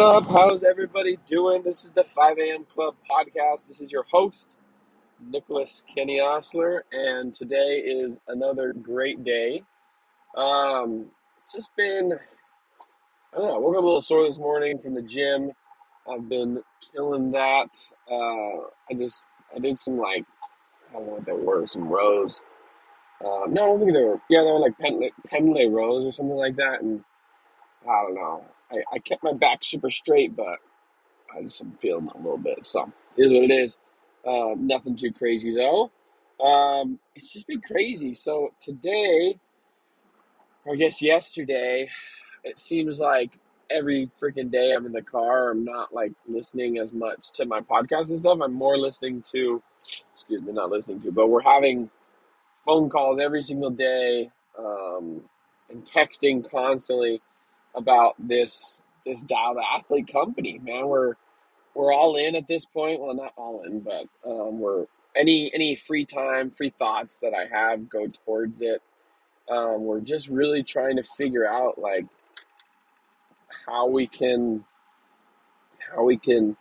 up? How's everybody doing? This is the 5 a.m. Club podcast. This is your host, Nicholas Kenny Osler, and today is another great day. Um, it's just been, I don't know, I woke up a little sore this morning from the gym. I've been killing that. Uh, I just, I did some like, I don't know what they were, some rows. Uh, no, I don't think they were, yeah, they were like Pendlay, Pendlay rows or something like that, and I don't know. I, I kept my back super straight, but I just am feeling a little bit. So it is what it is. Um, nothing too crazy though. Um, it's just been crazy. So today, or I guess yesterday, it seems like every freaking day I'm in the car. I'm not like listening as much to my podcast and stuff. I'm more listening to, excuse me, not listening to, but we're having phone calls every single day um, and texting constantly about this this dialed athlete company. Man, we're we're all in at this point. Well, not all in, but um, we're any any free time, free thoughts that I have go towards it. Um, we're just really trying to figure out like how we can how we can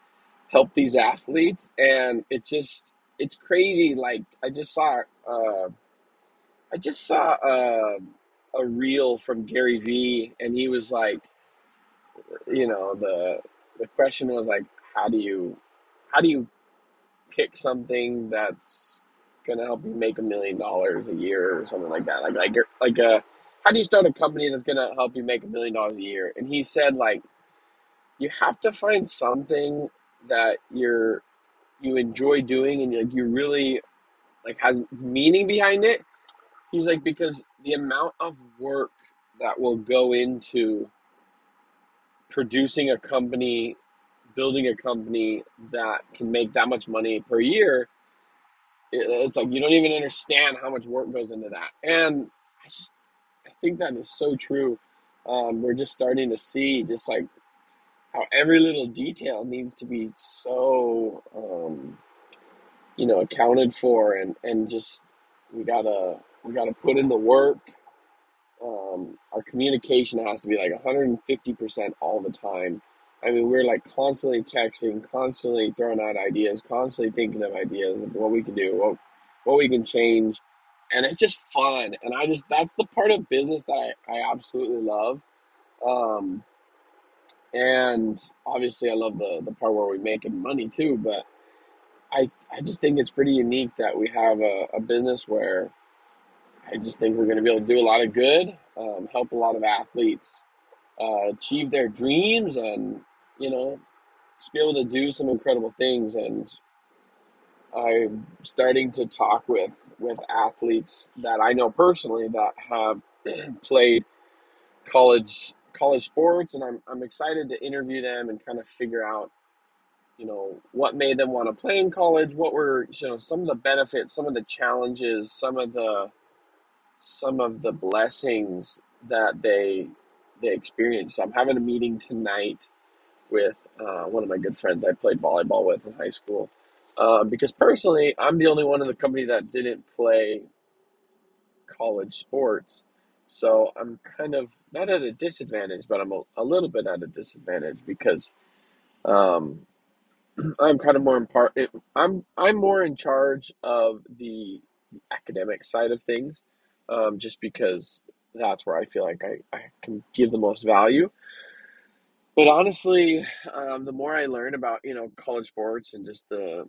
help these athletes, and it's just it's crazy. Like I just saw uh, I just saw uh, a reel from Gary Vee, and he was like, you know, the the question was like, how do you how do you pick something that's gonna help you make a million dollars a year or something like that. Like like like a how do you start a company that's gonna help you make a million dollars a year? And he said like you have to find something that you're you enjoy doing and like you really like has meaning behind it. He's like because the amount of work that will go into producing a company, building a company that can make that much money per year it's like you don't even understand how much work goes into that. And I just I think that is so true. Um, we're just starting to see just like how every little detail needs to be so um, you know accounted for and and just we gotta we gotta put in the work. Um, our communication has to be like 150% all the time. I mean, we're like constantly texting, constantly throwing out ideas, constantly thinking of ideas of what we can do, what, what we can change. And it's just fun. And I just, that's the part of business that I, I absolutely love. Um, and obviously I love the, the part where we making money too, but I, I just think it's pretty unique that we have a, a business where I just think we're going to be able to do a lot of good, um, help a lot of athletes uh, achieve their dreams and you know just be able to do some incredible things. And i'm starting to talk with with athletes that i know personally that have played college college sports and I'm, I'm excited to interview them and kind of figure out you know what made them want to play in college what were you know some of the benefits some of the challenges some of the some of the blessings that they they experienced. So I'm having a meeting tonight with uh, one of my good friends I played volleyball with in high school. Uh, because personally, I'm the only one in the company that didn't play college sports. So I'm kind of not at a disadvantage, but I'm a, a little bit at a disadvantage because um, I'm kind of more in part. I'm I'm more in charge of the academic side of things, um, just because that's where I feel like I, I can give the most value. But honestly, um, the more I learn about you know college sports and just the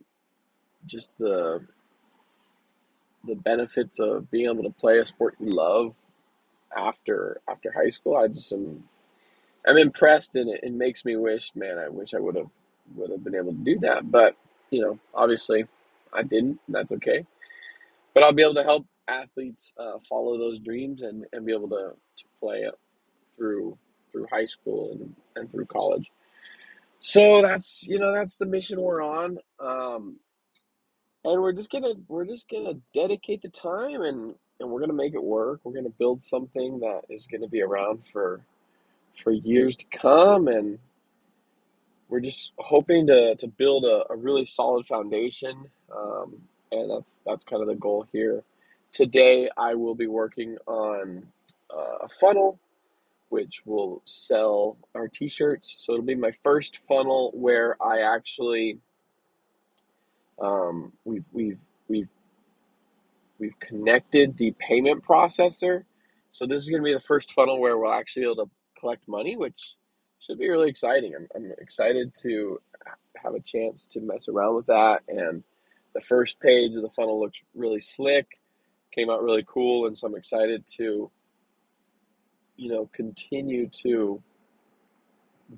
just the the benefits of being able to play a sport you love after after high school, I just am I'm impressed and it, it makes me wish, man, I wish I would have would have been able to do that. But you know, obviously, I didn't. That's okay. But I'll be able to help athletes uh, follow those dreams and, and be able to, to play it through through high school and, and through college. So that's you know that's the mission we're on, um, and we're just gonna we're just gonna dedicate the time and and we're gonna make it work. We're gonna build something that is gonna be around for for years to come, and we're just hoping to to build a, a really solid foundation, um, and that's that's kind of the goal here. Today, I will be working on uh, a funnel which will sell our t-shirts. So it'll be my first funnel where I actually um, we've we've we've we've connected the payment processor. So this is going to be the first funnel where we'll actually be able to collect money, which should be really exciting. I'm, I'm excited to have a chance to mess around with that. And the first page of the funnel looks really slick, came out really cool, and so I'm excited to you know continue to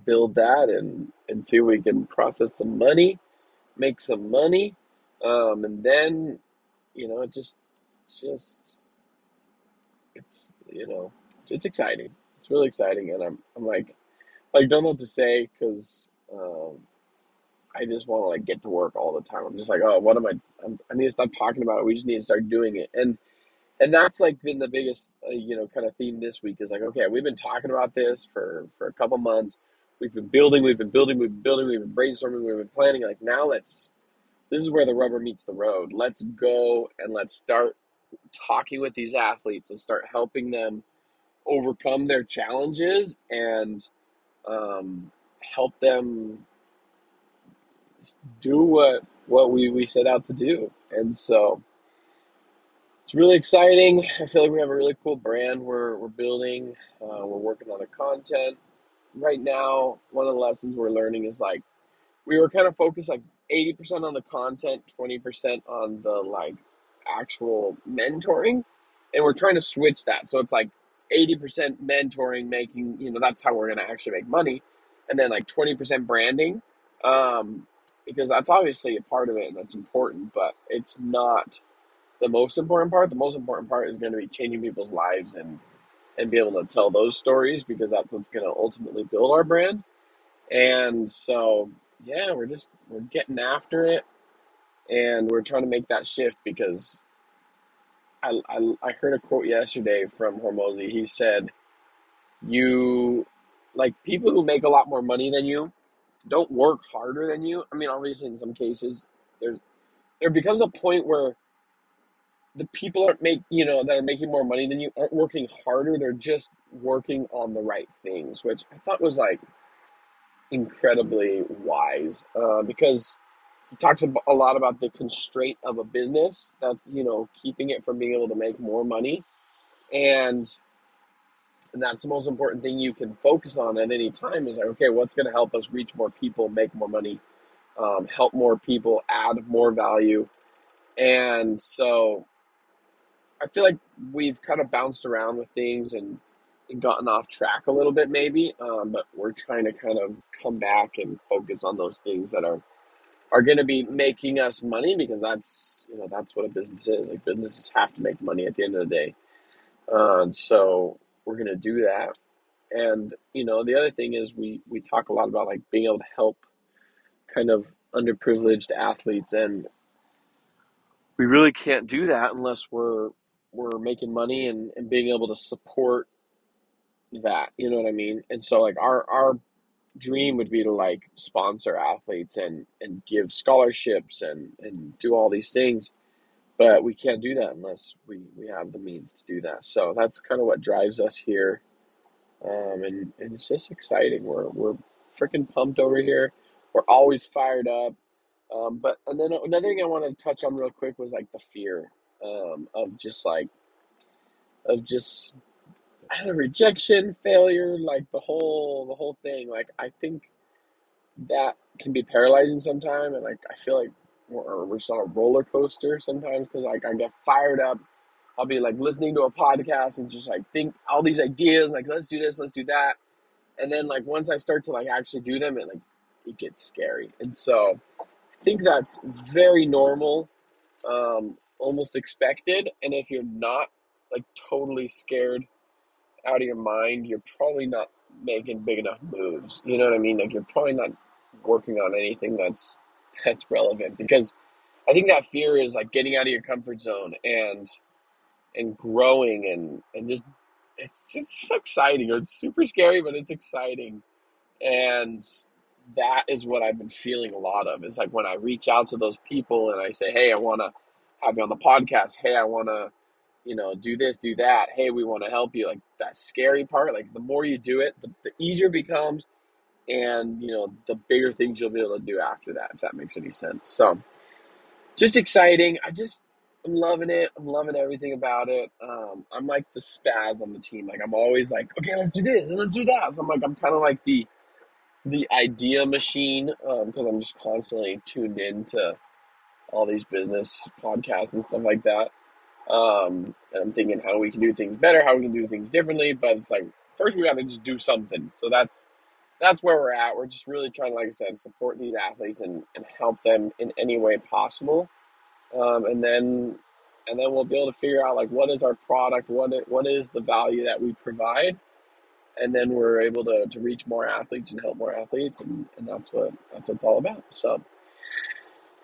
build that and and see if we can process some money, make some money, um, and then you know it just just it's you know it's exciting. It's really exciting, and I'm I'm like like don't know what to say because um, I just want to like get to work all the time. I'm just like, oh, what am I? I'm, I need to stop talking about it. We just need to start doing it, and and that's like been the biggest uh, you know kind of theme this week is like, okay, we've been talking about this for for a couple months. We've been building, we've been building, we've been building, we've been brainstorming, we've been planning. Like now, let's. This is where the rubber meets the road. Let's go and let's start talking with these athletes and start helping them overcome their challenges and um, help them do what what we, we set out to do. And so it's really exciting. I feel like we have a really cool brand we're, we're building. Uh, we're working on the content. Right now, one of the lessons we're learning is like we were kind of focused like 80% on the content, 20% on the like actual mentoring. And we're trying to switch that. So it's like 80% mentoring, making, you know, that's how we're going to actually make money. And then like 20% branding. Um, because that's obviously a part of it and that's important, but it's not the most important part. The most important part is going to be changing people's lives and and be able to tell those stories because that's what's going to ultimately build our brand. And so, yeah, we're just we're getting after it and we're trying to make that shift because I, I, I heard a quote yesterday from Hormozi. He said, You like people who make a lot more money than you don't work harder than you. I mean, obviously, in some cases, there's there becomes a point where the people aren't make you know that are making more money than you aren't working harder. They're just working on the right things, which I thought was like incredibly wise uh, because he talks a lot about the constraint of a business that's you know keeping it from being able to make more money and and that's the most important thing you can focus on at any time is like okay what's going to help us reach more people make more money um, help more people add more value and so i feel like we've kind of bounced around with things and, and gotten off track a little bit maybe um, but we're trying to kind of come back and focus on those things that are are going to be making us money because that's you know that's what a business is. Like businesses have to make money at the end of the day. Uh, so we're going to do that. And you know the other thing is we we talk a lot about like being able to help kind of underprivileged athletes and we really can't do that unless we're we're making money and, and being able to support that you know what i mean? And so like our our dream would be to like sponsor athletes and and give scholarships and and do all these things but we can't do that unless we we have the means to do that. So that's kind of what drives us here. Um, and, and it's just exciting. We're we're freaking pumped over here. We're always fired up. Um, but and then another thing i want to touch on real quick was like the fear um, of just like of just I had a rejection, failure, like the whole the whole thing. Like I think that can be paralyzing sometimes, and like I feel like we're, we're on a roller coaster sometimes because like I get fired up. I'll be like listening to a podcast and just like think all these ideas, like let's do this, let's do that, and then like once I start to like actually do them, it like it gets scary, and so I think that's very normal, um, almost expected, and if you're not like totally scared out of your mind, you're probably not making big enough moves. You know what I mean? Like you're probably not working on anything that's that's relevant because I think that fear is like getting out of your comfort zone and and growing and and just it's it's just exciting. It's super scary, but it's exciting. And that is what I've been feeling a lot of. Is like when I reach out to those people and I say, "Hey, I want to have you on the podcast. Hey, I want to you know, do this, do that. Hey, we want to help you. Like that scary part, like the more you do it, the, the easier it becomes, and you know, the bigger things you'll be able to do after that, if that makes any sense. So, just exciting. I just, I'm loving it. I'm loving everything about it. Um, I'm like the spaz on the team. Like I'm always like, okay, let's do this let's do that. So I'm like, I'm kind of like the the idea machine because um, I'm just constantly tuned in to all these business podcasts and stuff like that. Um, and I'm thinking how we can do things better, how we can do things differently. But it's like first we got to just do something. So that's that's where we're at. We're just really trying, like I said, support these athletes and, and help them in any way possible. Um, and then and then we'll be able to figure out like what is our product, what it, what is the value that we provide, and then we're able to, to reach more athletes and help more athletes, and, and that's what that's what it's all about. So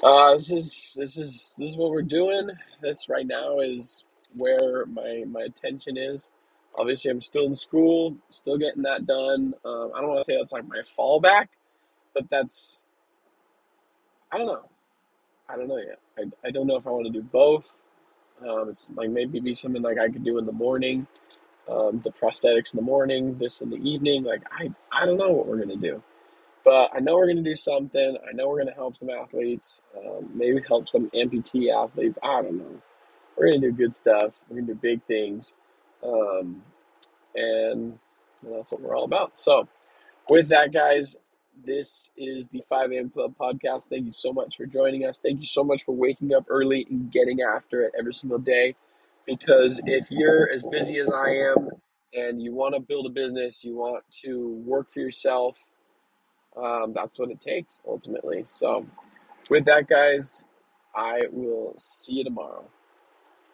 uh, this is this is this is what we're doing. This right now is where my my attention is. Obviously, I'm still in school, still getting that done. Um, I don't want to say that's like my fallback, but that's I don't know. I don't know yet. I, I don't know if I want to do both. Um, it's like maybe be something like I could do in the morning, um, the prosthetics in the morning, this in the evening. Like I I don't know what we're gonna do. But I know we're going to do something. I know we're going to help some athletes, um, maybe help some amputee athletes. I don't know. We're going to do good stuff. We're going to do big things. Um, and that's what we're all about. So, with that, guys, this is the 5 a.m. Club podcast. Thank you so much for joining us. Thank you so much for waking up early and getting after it every single day. Because if you're as busy as I am and you want to build a business, you want to work for yourself, um, that's what it takes ultimately. So, with that, guys, I will see you tomorrow.